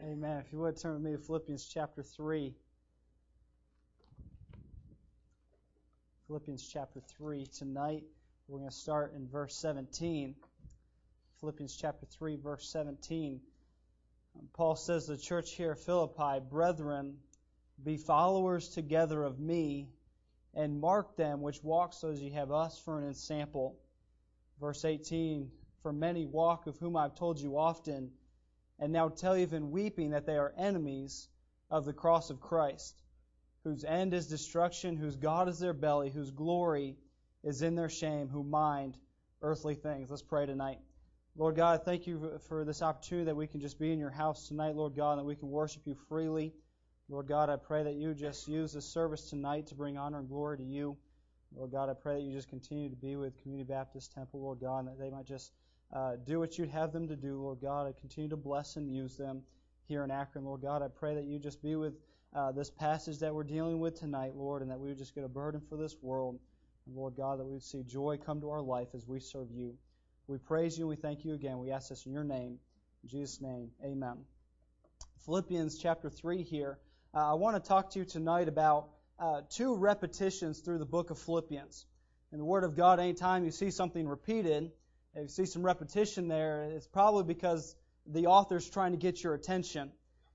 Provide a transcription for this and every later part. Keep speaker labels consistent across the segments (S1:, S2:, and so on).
S1: Amen. If you would turn with me to Philippians chapter 3. Philippians chapter 3. Tonight, we're going to start in verse 17. Philippians chapter 3, verse 17. Um, Paul says the church here Philippi, Brethren, be followers together of me, and mark them which walk so as ye have us for an ensample. Verse 18, For many walk, of whom I've told you often, and now tell you, even weeping that they are enemies of the cross of Christ, whose end is destruction, whose God is their belly, whose glory is in their shame, who mind earthly things. Let's pray tonight. Lord God, thank you for this opportunity that we can just be in your house tonight, Lord God, and that we can worship you freely. Lord God, I pray that you just use this service tonight to bring honor and glory to you. Lord God, I pray that you just continue to be with Community Baptist Temple, Lord God, and that they might just uh, do what you'd have them to do, Lord God. I continue to bless and use them here in Akron, Lord God. I pray that you just be with uh, this passage that we're dealing with tonight, Lord, and that we would just get a burden for this world. And Lord God, that we would see joy come to our life as we serve you. We praise you and we thank you again. We ask this in your name. In Jesus' name, amen. Philippians chapter 3 here. Uh, I want to talk to you tonight about uh, two repetitions through the book of Philippians. In the Word of God, anytime you see something repeated, if you see some repetition there, it's probably because the author's trying to get your attention.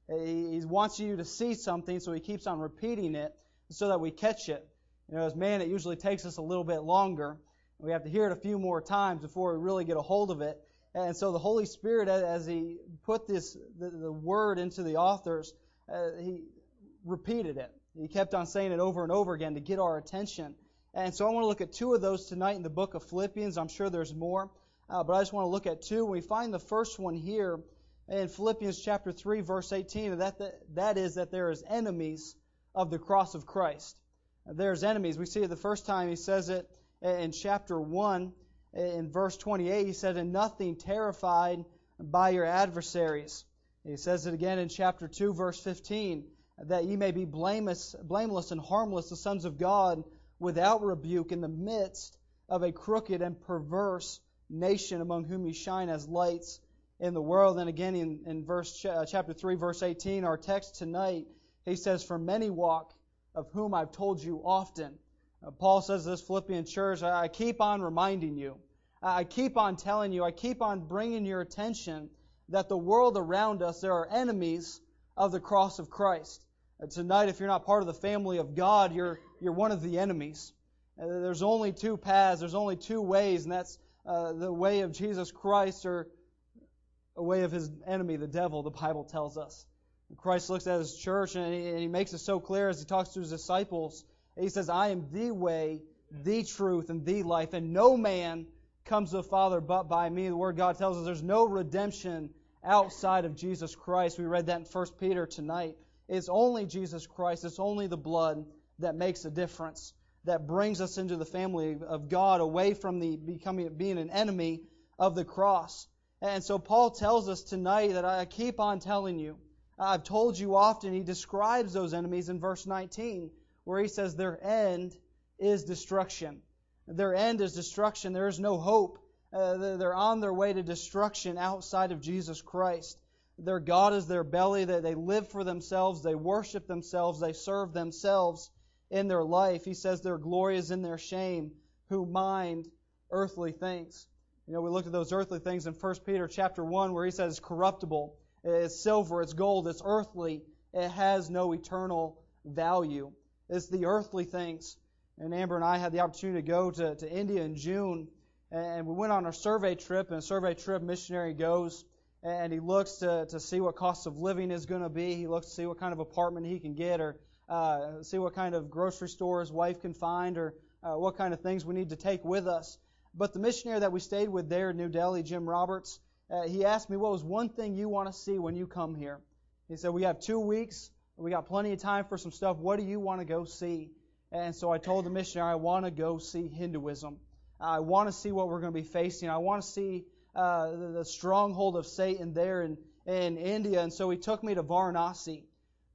S1: He wants you to see something, so he keeps on repeating it so that we catch it. You know, as man, it usually takes us a little bit longer. We have to hear it a few more times before we really get a hold of it. And so the Holy Spirit, as he put this the, the word into the authors, uh, he repeated it. He kept on saying it over and over again to get our attention. And so I want to look at two of those tonight in the book of Philippians. I'm sure there's more, uh, but I just want to look at two. We find the first one here in Philippians chapter 3, verse 18. That, that, that is that there is enemies of the cross of Christ. There's enemies. We see it the first time he says it in chapter 1, in verse 28. He said, In nothing terrified by your adversaries. He says it again in chapter 2, verse 15 that ye may be blameless, blameless and harmless, the sons of God, without rebuke, in the midst of a crooked and perverse nation among whom ye shine as lights in the world. And again, in, in verse uh, chapter 3, verse 18, our text tonight, he says, For many walk, of whom I've told you often. Uh, Paul says this Philippian church, I keep on reminding you. I keep on telling you, I keep on bringing your attention that the world around us, there are enemies of the cross of Christ. Uh, tonight, if you're not part of the family of God, you're, you're one of the enemies. Uh, there's only two paths, there's only two ways, and that's uh, the way of Jesus Christ or a way of his enemy, the devil, the Bible tells us. Christ looks at his church and he, and he makes it so clear as he talks to his disciples. He says, I am the way, the truth, and the life, and no man comes to the Father but by me. The Word God tells us there's no redemption outside of Jesus Christ. We read that in 1 Peter tonight. It's only Jesus Christ, it's only the blood that makes a difference, that brings us into the family of God, away from the becoming being an enemy of the cross. And so Paul tells us tonight that I keep on telling you. I've told you often, he describes those enemies in verse 19, where he says their end is destruction. Their end is destruction. There is no hope. Uh, they're on their way to destruction outside of Jesus Christ. Their God is their belly. They, they live for themselves. They worship themselves. They serve themselves in their life. He says their glory is in their shame, who mind earthly things. You know, we looked at those earthly things in 1 Peter chapter 1 where he says corruptible, it's silver, it's gold, it's earthly, it has no eternal value. It's the earthly things. And Amber and I had the opportunity to go to, to India in June and we went on a survey trip, and a survey trip missionary goes and he looks to, to see what cost of living is going to be. He looks to see what kind of apartment he can get, or uh, see what kind of grocery store his wife can find, or uh, what kind of things we need to take with us. But the missionary that we stayed with there in New Delhi, Jim Roberts, uh, he asked me, What was one thing you want to see when you come here? He said, We have two weeks. We got plenty of time for some stuff. What do you want to go see? And so I told the missionary, I want to go see Hinduism. I want to see what we're going to be facing. I want to see uh, the, the, stronghold of Satan there in, in India. And so he took me to Varanasi.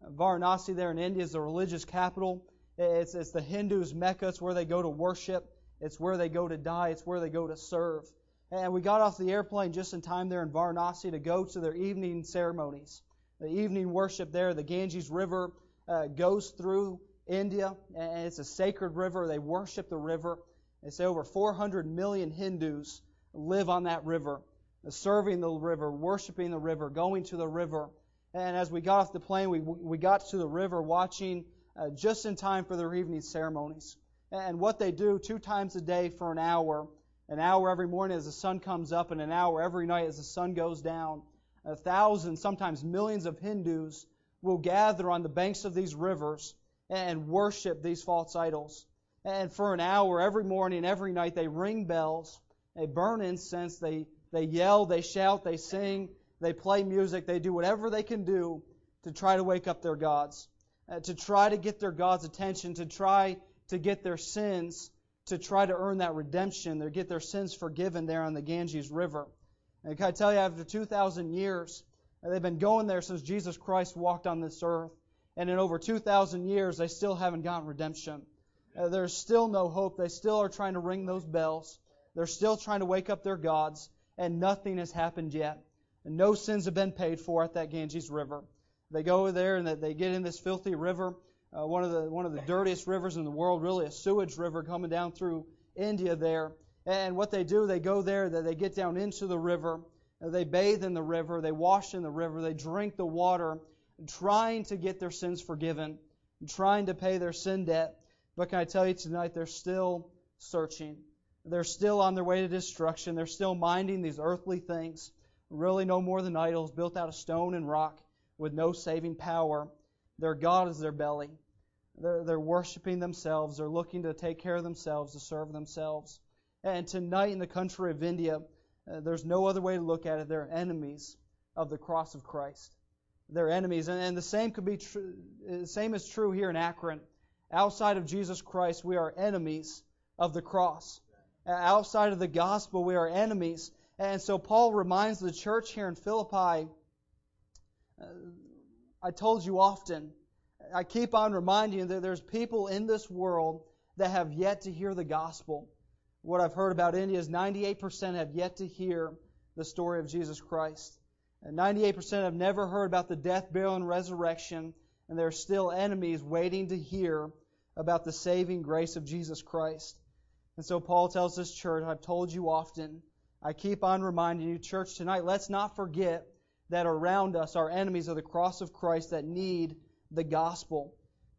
S1: Varanasi there in India is the religious capital. It's, it's the Hindus' Mecca. It's where they go to worship. It's where they go to die. It's where they go to serve. And we got off the airplane just in time there in Varanasi to go to their evening ceremonies. the evening worship there. The Ganges River uh, goes through India, and it's a sacred river. They worship the river. They say over 400 million Hindus live on that river, serving the river, worshiping the river, going to the river. And as we got off the plane, we, we got to the river watching uh, just in time for their evening ceremonies. And what they do two times a day for an hour, an hour every morning as the sun comes up, and an hour every night as the sun goes down. A thousand, sometimes millions of Hindus will gather on the banks of these rivers and worship these false idols. And for an hour every morning, every night, they ring bells, they burn incense, they, they yell, they shout, they sing, they play music, they do whatever they can do to try to wake up their gods, uh, to try to get their God's attention, to try to get their sins, to try to earn that redemption, to get their sins forgiven there on the Ganges River. And can I tell you, after 2,000 years, they've been going there since Jesus Christ walked on this earth. And in over 2,000 years, they still haven't gotten redemption. Uh, there's still no hope. They still are trying to ring those bells. They're still trying to wake up their gods, and nothing has happened yet. And no sins have been paid for at that Ganges River. They go there and they get in this filthy river, uh, one of the one of the dirtiest rivers in the world, really a sewage river coming down through India there. And what they do, they go there, they get down into the river, they bathe in the river, they wash in the river, they drink the water, trying to get their sins forgiven, trying to pay their sin debt. But can I tell you tonight, they're still searching. They're still on their way to destruction. They're still minding these earthly things, really no more than idols built out of stone and rock with no saving power. Their God is their belly. They're, they're worshiping themselves. They're looking to take care of themselves, to serve themselves. And tonight in the country of India, uh, there's no other way to look at it. They're enemies of the cross of Christ. They're enemies. And, and the same could be true, uh, same is true here in Akron. Outside of Jesus Christ, we are enemies of the cross. Outside of the gospel, we are enemies. And so Paul reminds the church here in Philippi uh, I told you often, I keep on reminding you that there's people in this world that have yet to hear the gospel. What I've heard about India is 98% have yet to hear the story of Jesus Christ. And 98% have never heard about the death, burial, and resurrection, and there are still enemies waiting to hear about the saving grace of Jesus Christ. And so Paul tells this church, I've told you often, I keep on reminding you, church, tonight, let's not forget that around us are enemies of the cross of Christ that need the gospel.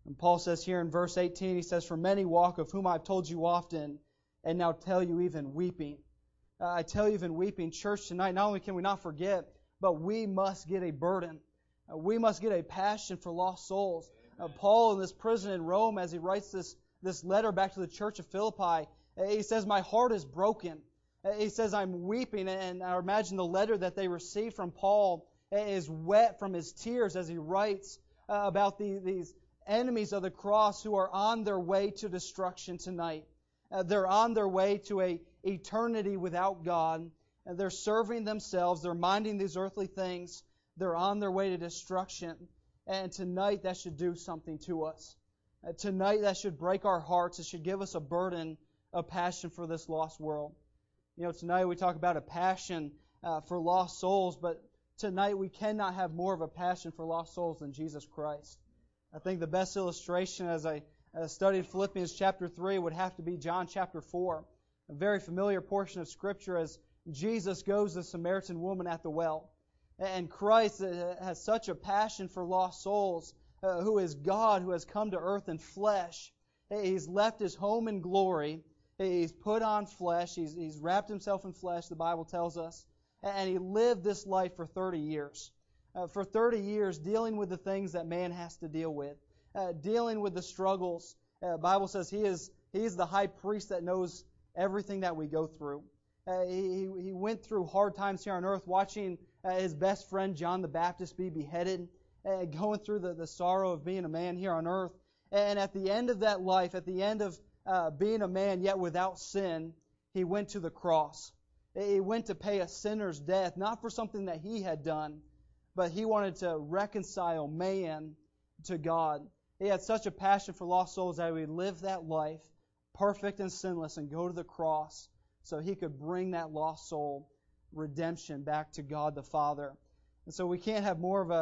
S1: And Paul says here in verse 18, he says, For many walk of whom I've told you often, and now tell you even weeping. Uh, I tell you even weeping, church, tonight, not only can we not forget, but we must get a burden. Uh, we must get a passion for lost souls. Uh, Paul in this prison in Rome, as he writes this, this letter back to the church of Philippi, uh, he says, My heart is broken. Uh, he says, I'm weeping. And I imagine the letter that they received from Paul is wet from his tears as he writes uh, about the, these enemies of the cross who are on their way to destruction tonight. Uh, they're on their way to a eternity without God. They're serving themselves. They're minding these earthly things. They're on their way to destruction. And tonight that should do something to us. Uh, tonight that should break our hearts. It should give us a burden, a passion for this lost world. You know, tonight we talk about a passion uh, for lost souls, but tonight we cannot have more of a passion for lost souls than Jesus Christ. I think the best illustration as I studied Philippians chapter 3 would have to be John chapter 4, a very familiar portion of Scripture as Jesus goes to the Samaritan woman at the well. And Christ uh, has such a passion for lost souls, uh, who is God, who has come to earth in flesh. He's left his home in glory He's put on flesh. He's, he's wrapped himself in flesh, the Bible tells us. And he lived this life for 30 years. Uh, for 30 years, dealing with the things that man has to deal with, uh, dealing with the struggles. Uh, Bible says he is, he is the high priest that knows everything that we go through. Uh, he, he went through hard times here on earth, watching uh, his best friend John the Baptist be beheaded, uh, going through the, the sorrow of being a man here on earth. And at the end of that life, at the end of uh, being a man yet without sin, he went to the cross. He went to pay a sinner's death, not for something that he had done, but he wanted to reconcile man to God. He had such a passion for lost souls that he would live that life perfect and sinless and go to the cross so he could bring that lost soul redemption back to God the Father. And so we can't have more of a,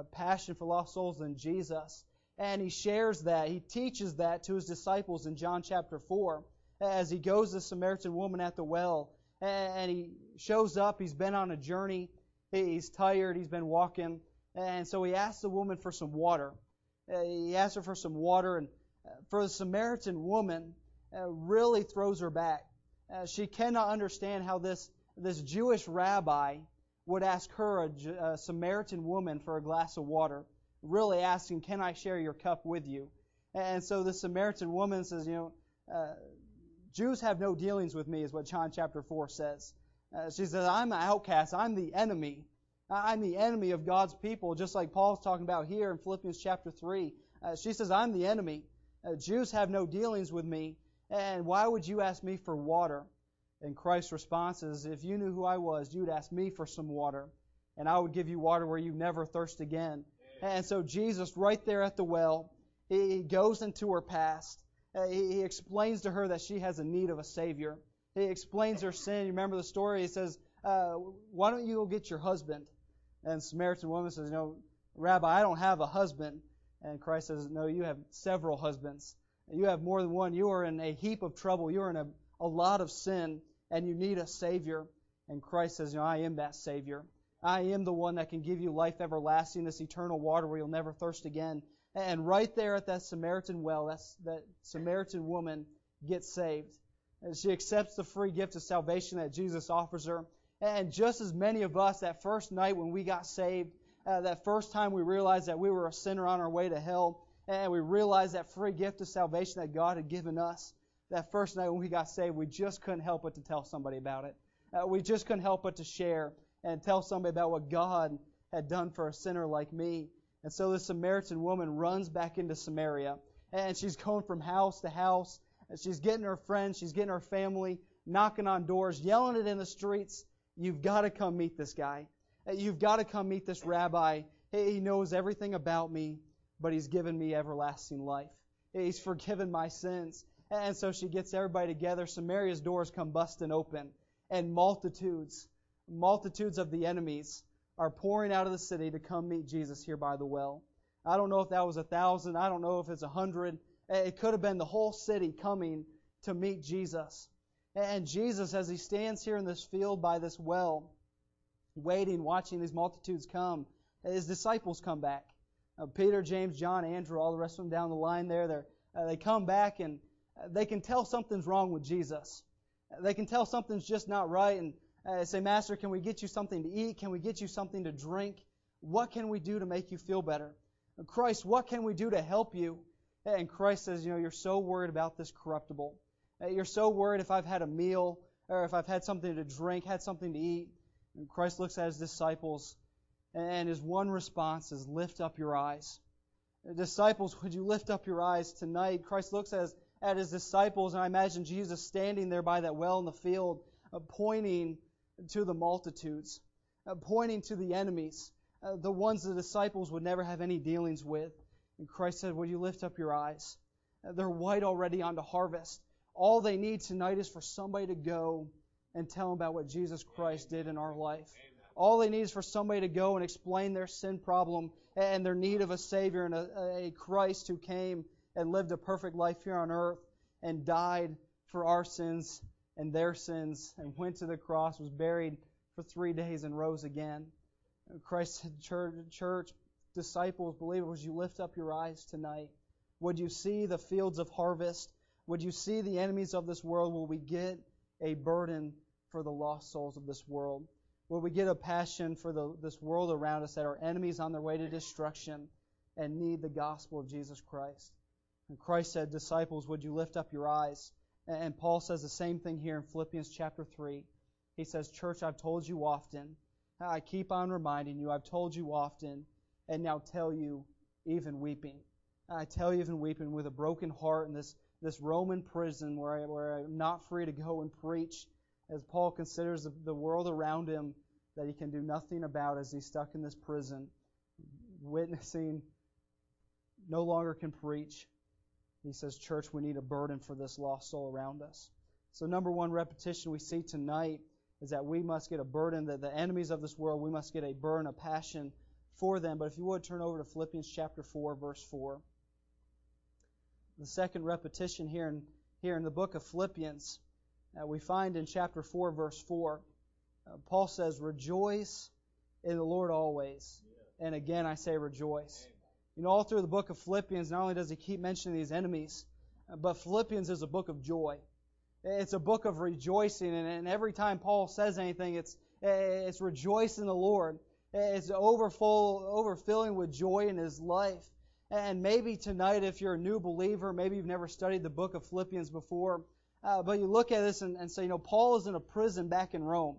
S1: a passion for lost souls than Jesus. And he shares that, he teaches that to his disciples in John chapter 4 as he goes to the Samaritan woman at the well. And he shows up, he's been on a journey, he's tired, he's been walking. And so he asks the woman for some water. Uh, he asks her for some water, and uh, for the Samaritan woman, uh, really throws her back. She cannot understand how this, this Jewish rabbi would ask her, a, a Samaritan woman, for a glass of water, really asking, Can I share your cup with you? And so the Samaritan woman says, You know, uh, Jews have no dealings with me, is what John chapter 4 says. Uh, she says, I'm an outcast. I'm the enemy. I'm the enemy of God's people, just like Paul's talking about here in Philippians chapter 3. Uh, she says, I'm the enemy. Uh, Jews have no dealings with me. And why would you ask me for water? And Christ's response is, If you knew who I was, you'd ask me for some water, and I would give you water where you never thirst again. And so Jesus, right there at the well, he goes into her past. Uh, he explains to her that she has a need of a Savior. He explains her sin. You remember the story? He says, uh, Why don't you go get your husband? And Samaritan woman says, No, Rabbi, I don't have a husband. And Christ says, No, you have several husbands. You have more than one. You are in a heap of trouble. You are in a, a lot of sin, and you need a Savior. And Christ says, You know, I am that Savior. I am the one that can give you life everlasting, this eternal water where you'll never thirst again. And right there at that Samaritan well, that's, that Samaritan woman gets saved. And she accepts the free gift of salvation that Jesus offers her. And just as many of us, that first night when we got saved, uh, that first time we realized that we were a sinner on our way to hell, and we realized that free gift of salvation that God had given us, that first night when we got saved, we just couldn't help but to tell somebody about it. Uh, we just couldn't help but to share and tell somebody about what God had done for a sinner like me. And so this Samaritan woman runs back into Samaria, and she's going from house to house, and she's getting her friends, she's getting her family, knocking on doors, yelling it in the streets. You've got to come meet this guy. You've got to come meet this rabbi. He knows everything about me, but he's given me everlasting life. He's forgiven my sins. And so she gets everybody together. Samaria's doors come busting open, and multitudes, multitudes of the enemies are pouring out of the city to come meet Jesus here by the well. I don't know if that was a thousand. I don't know if it's a hundred. It could have been the whole city coming to meet Jesus. And Jesus, as he stands here in this field by this well, waiting, watching these multitudes come, his disciples come back. Uh, Peter, James, John, Andrew, all the rest of them down the line there, uh, they come back and uh, they can tell something's wrong with Jesus. They can tell something's just not right. And uh, say, Master, can we get you something to eat? Can we get you something to drink? What can we do to make you feel better? Christ, what can we do to help you? And Christ says, you know, you're so worried about this corruptible. Uh, you're so worried if I've had a meal or if I've had something to drink, had something to eat. And Christ looks at his disciples, and his one response is, Lift up your eyes. Disciples, would you lift up your eyes tonight? Christ looks at his, at his disciples, and I imagine Jesus standing there by that well in the field, uh, pointing to the multitudes, uh, pointing to the enemies, uh, the ones the disciples would never have any dealings with. And Christ said, Will you lift up your eyes? Uh, they're white already on onto harvest. All they need tonight is for somebody to go and tell them about what Jesus Christ did in our life. All they need is for somebody to go and explain their sin problem and their need of a Savior and a, a Christ who came and lived a perfect life here on earth and died for our sins and their sins and went to the cross, was buried for three days, and rose again. Christ said, church, church, disciples, believers, would you lift up your eyes tonight? Would you see the fields of harvest? Would you see the enemies of this world? Will we get a burden for the lost souls of this world? Will we get a passion for the, this world around us that are enemies on their way to destruction and need the gospel of Jesus Christ? And Christ said, Disciples, would you lift up your eyes? And Paul says the same thing here in Philippians chapter 3. He says, Church, I've told you often. I keep on reminding you. I've told you often, and now tell you, even weeping. I tell you, even weeping with a broken heart in this, this Roman prison where, I, where I'm not free to go and preach, as Paul considers the, the world around him that he can do nothing about as he's stuck in this prison, witnessing, no longer can preach. He says, Church, we need a burden for this lost soul around us. So, number one repetition we see tonight is that we must get a burden, that the enemies of this world, we must get a burn, a passion for them. But if you would turn over to Philippians chapter 4, verse 4. The second repetition here in, here in the book of Philippians, uh, we find in chapter 4, verse 4, uh, Paul says, Rejoice in the Lord always. And again, I say rejoice. You know, all through the book of Philippians, not only does he keep mentioning these enemies, but Philippians is a book of joy. It's a book of rejoicing, and, every time Paul says anything, it's it's rejoice in the Lord. It's overfull, overfilling with joy in his life. And maybe tonight, if you're a new believer, maybe you've never studied the book of Philippians before, uh, but you look at this and, and, say, you know, Paul is in a prison back in Rome.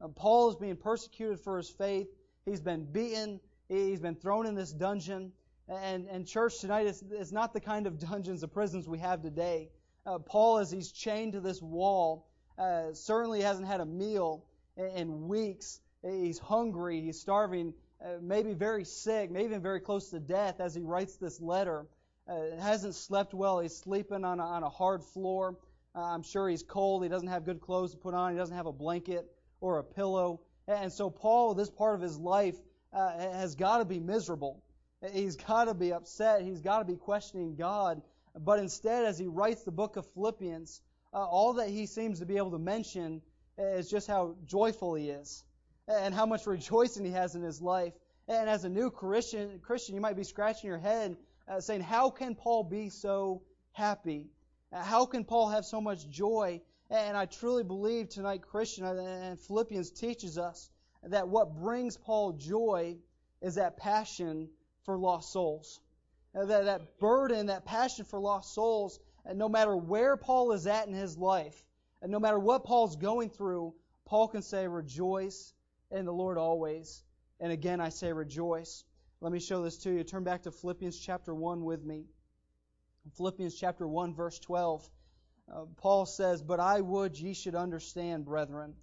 S1: Uh, Paul is being persecuted for his faith. He's been beaten. He's been thrown in this dungeon. And, and church tonight is, is not the kind of dungeons or prisons we have today. Uh, Paul, as he's chained to this wall, uh, certainly hasn't had a meal in, in weeks. He's hungry. He's starving. Uh, maybe very sick, maybe even very close to death as he writes this letter. Uh, hasn't slept well. He's sleeping on a, on a hard floor. Uh, I'm sure he's cold. He doesn't have good clothes to put on. He doesn't have a blanket or a pillow. And so Paul, this part of his life, uh, has got to be miserable. He's got to be upset. He's got to be questioning God. But instead, as he writes the book of Philippians, uh, all that he seems to be able to mention is just how joyful he is and how much rejoicing he has in his life. And as a new Christian, Christian, you might be scratching your head uh, saying, "How can Paul be so happy? How can Paul have so much joy?" And I truly believe tonight, Christian, uh, and Philippians teaches us that what brings Paul joy is that passion for lost souls. That, that burden, that passion for lost souls, and no matter where Paul is at in his life, and no matter what Paul's going through, Paul can say, Rejoice in the Lord always. And again, I say rejoice. Let me show this to you. Turn back to Philippians chapter 1 with me. Philippians chapter 1, verse 12. Uh, Paul says, But I would ye should understand, brethren,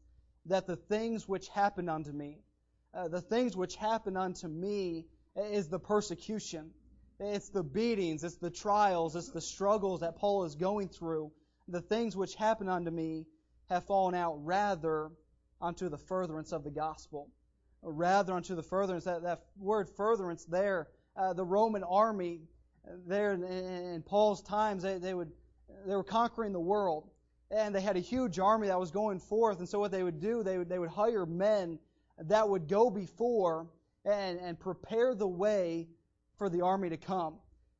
S1: that the things which happened unto me, uh, the things which happened unto me is the persecution. It's the beatings, it's the trials, it's the struggles that Paul is going through. The things which happened unto me have fallen out rather unto the furtherance of the gospel. Rather unto the furtherance, that, that word furtherance there, uh, the Roman army there in, in Paul's times, they, they would they were conquering the world, and they had a huge army that was going forth. And so what they would do, they would they would hire men that would go before and and prepare the way for the army to come.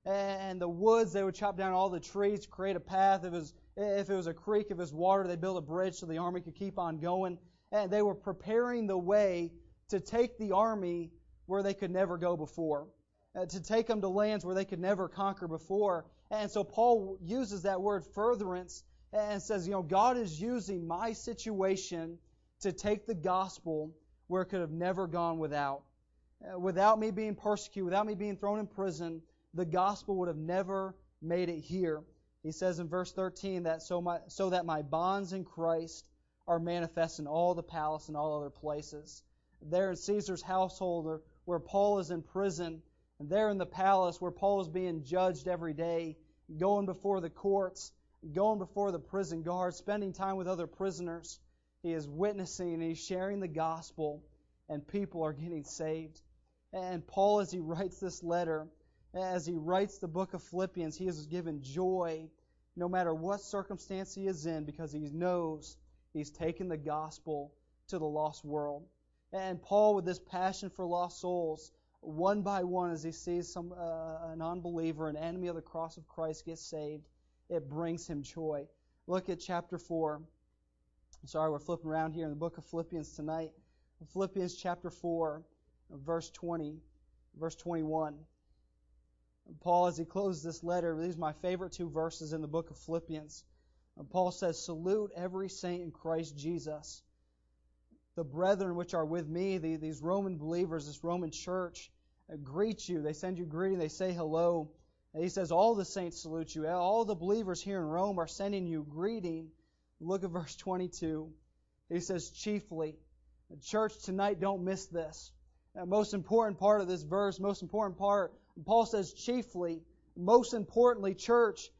S1: And the woods, they would chop down all the trees to create a path. If it was if it was a creek, if it was water, they built a bridge so the army could keep on going and they were preparing the way to take the army where they could never go before, uh, to take them to lands where they could never conquer before. And so Paul uses that word furtherance and says, you know, God is using my situation to take the gospel where it could have never gone without. Uh, without me being persecuted, without me being thrown in prison, the gospel would have never made it here. He says in verse 13 that so, my, so that my bonds in Christ are manifest in all the palace and all other places. There in Caesar's household, where Paul is in prison, and there in the palace where Paul is being judged every day, going before the courts, going before the prison guards, spending time with other prisoners. He is witnessing and he's sharing the gospel, and people are getting saved. And Paul, as he writes this letter, as he writes the book of Philippians, he is given joy no matter what circumstance he is in because he knows He's taken the gospel to the lost world. And Paul, with this passion for lost souls, one by one, as he sees some uh, an unbeliever, an enemy of the cross of Christ, get saved, it brings him joy. Look at chapter four. Sorry, we're flipping around here in the book of Philippians tonight. Philippians chapter four, verse twenty, verse twenty-one. Paul, as he closes this letter, these are my favorite two verses in the book of Philippians. Paul says, Salute every saint in Christ Jesus. The brethren which are with me, the, these Roman believers, this Roman church, uh, greet you. They send you greeting. They say hello. And he says, All the saints salute you. All the believers here in Rome are sending you greeting. Look at verse 22. He says, Chiefly. Church, tonight, don't miss this. The most important part of this verse, most important part, Paul says, chiefly, most importantly, church,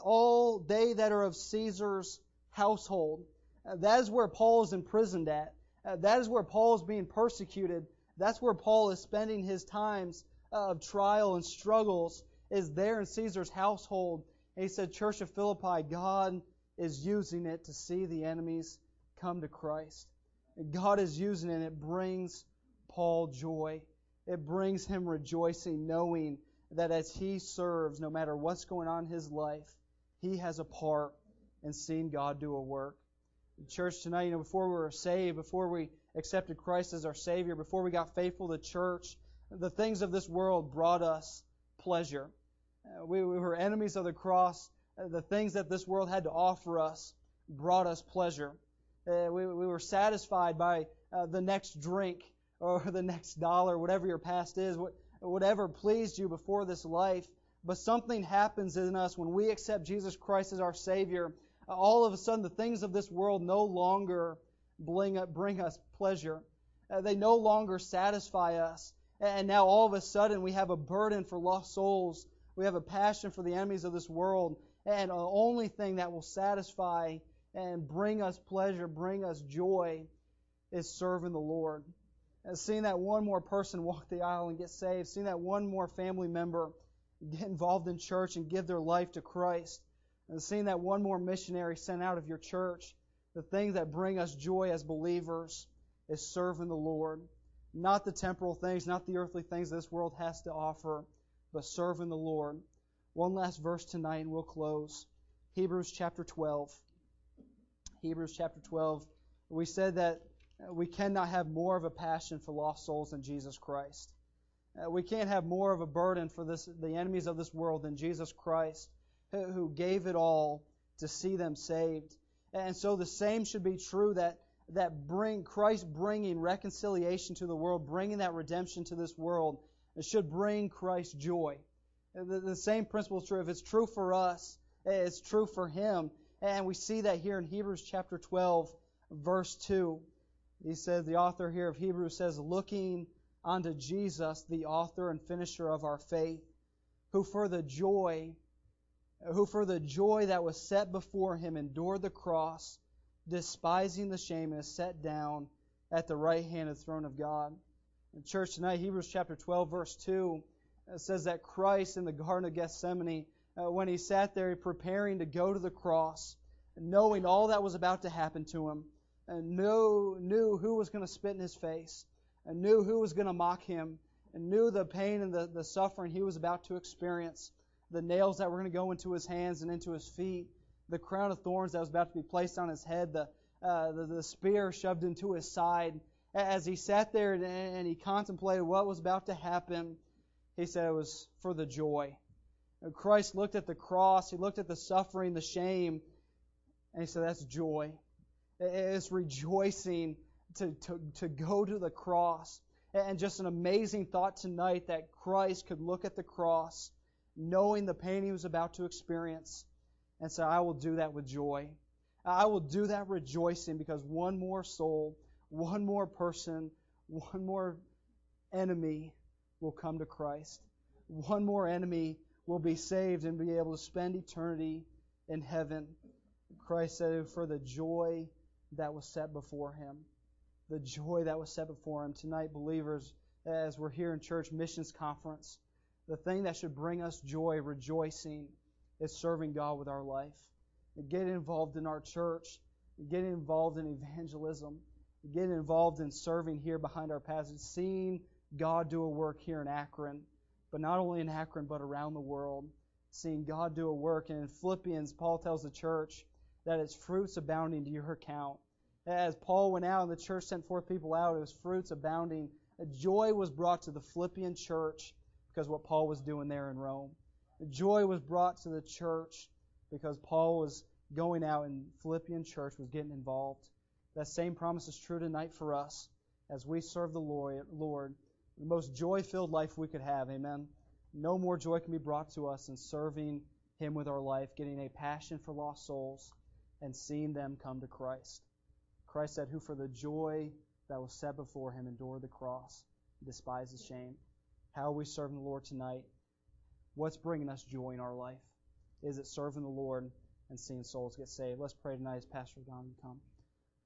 S1: all they that are of Caesar's household. Uh, that is where Paul is imprisoned at. Uh, that is where Paul is being persecuted. That's where Paul is spending his times of trial and struggles, is there in Caesar's household. And he said, Church of Philippi, God is using it to see the enemies come to Christ. God is using it, and it brings Paul joy. It brings him rejoicing, knowing that as he serves, no matter what's going on in his life, he has a part in seeing God do a work. Church tonight, you know, before we were saved, before we accepted Christ as our Savior, before we got faithful to church, the things of this world brought us pleasure. Uh, we, we, were enemies of the cross. Uh, the things that this world had to offer us brought us pleasure. Uh, we, we, were satisfied by uh, the next drink or the next dollar, whatever your past is, whatever pleased you before this life. But something happens in us when we accept Jesus Christ as our Savior. All of a sudden, the things of this world no longer bring, us pleasure. Uh, they no longer satisfy us. And now all of a sudden we have a burden for lost souls. We have a passion for the enemies of this world. And the only thing that will satisfy and bring us pleasure, bring us joy, is serving the Lord. And seeing that one more person walk the aisle and get saved, seeing that one more family member get involved in church and give their life to Christ, and seeing that one more missionary sent out of your church, the things that bring us joy as believers is serving the Lord. Not the temporal things, not the earthly things this world has to offer, but serving the Lord. One last verse tonight and we'll close. Hebrews chapter 12. Hebrews chapter 12. We said that we cannot have more of a passion for lost souls than Jesus Christ. Uh, we can't have more of a burden for this, the enemies of this world than Jesus Christ, who, gave it all to see them saved. And so the same should be true that that bring Christ bringing reconciliation to the world, bringing that redemption to this world, should bring Christ joy. The, the same principle is true. If it's true for us, it's true for him. And we see that here in Hebrews chapter 12, verse 2. He says, the author here of Hebrews says, looking unto Jesus, the author and finisher of our faith, who for the joy, who for the joy that was set before him endured the cross, despising the shame, and is set down at the right hand of the throne of God. In church tonight, Hebrews chapter 12, verse 2, says that Christ in the Garden of Gethsemane, uh, when he sat there preparing to go to the cross, knowing all that was about to happen to him, and knew, knew who was going to spit in his face, and knew who was going to mock him, and knew the pain and the, the suffering he was about to experience, the nails that were going to go into his hands and into his feet, the crown of thorns that was about to be placed on his head, the, uh, the, the, spear shoved into his side. As he sat there and, and he contemplated what was about to happen, he said it was for the joy. Christ looked at the cross, he looked at the suffering, the shame, and he said, That's joy. It's rejoicing to, to, to go to the cross. And just an amazing thought tonight that Christ could look at the cross, knowing the pain he was about to experience, and say, I will do that with joy. I will do that rejoicing because one more soul, one more person, one more enemy will come to Christ. One more enemy will be saved and be able to spend eternity in heaven. Christ said, for the joy that was set before him. The joy that was set before him. Tonight, believers, as we're here in church missions conference, the thing that should bring us joy, rejoicing, is serving God with our life. Getting involved in our church, getting involved in evangelism, getting involved in serving here behind our passage, seeing God do a work here in Akron, but not only in Akron, but around the world. Seeing God do a work. And in Philippians, Paul tells the church that its fruits abounding to your account. As Paul went out and the church sent forth people out, it was fruits abounding. A joy was brought to the Philippian church because what Paul was doing there in Rome. Joy was brought to the church because Paul was going out and Philippian church was getting involved. That same promise is true tonight for us as we serve the Lord. The most joy filled life we could have. Amen. No more joy can be brought to us in serving Him with our life, getting a passion for lost souls, and seeing them come to Christ. Christ said, Who for the joy that was set before Him endured the cross, despised the shame. How are we serving the Lord tonight? What's bringing us joy in our life? Is it serving the Lord and seeing souls get saved? Let's pray tonight as Pastor Don come.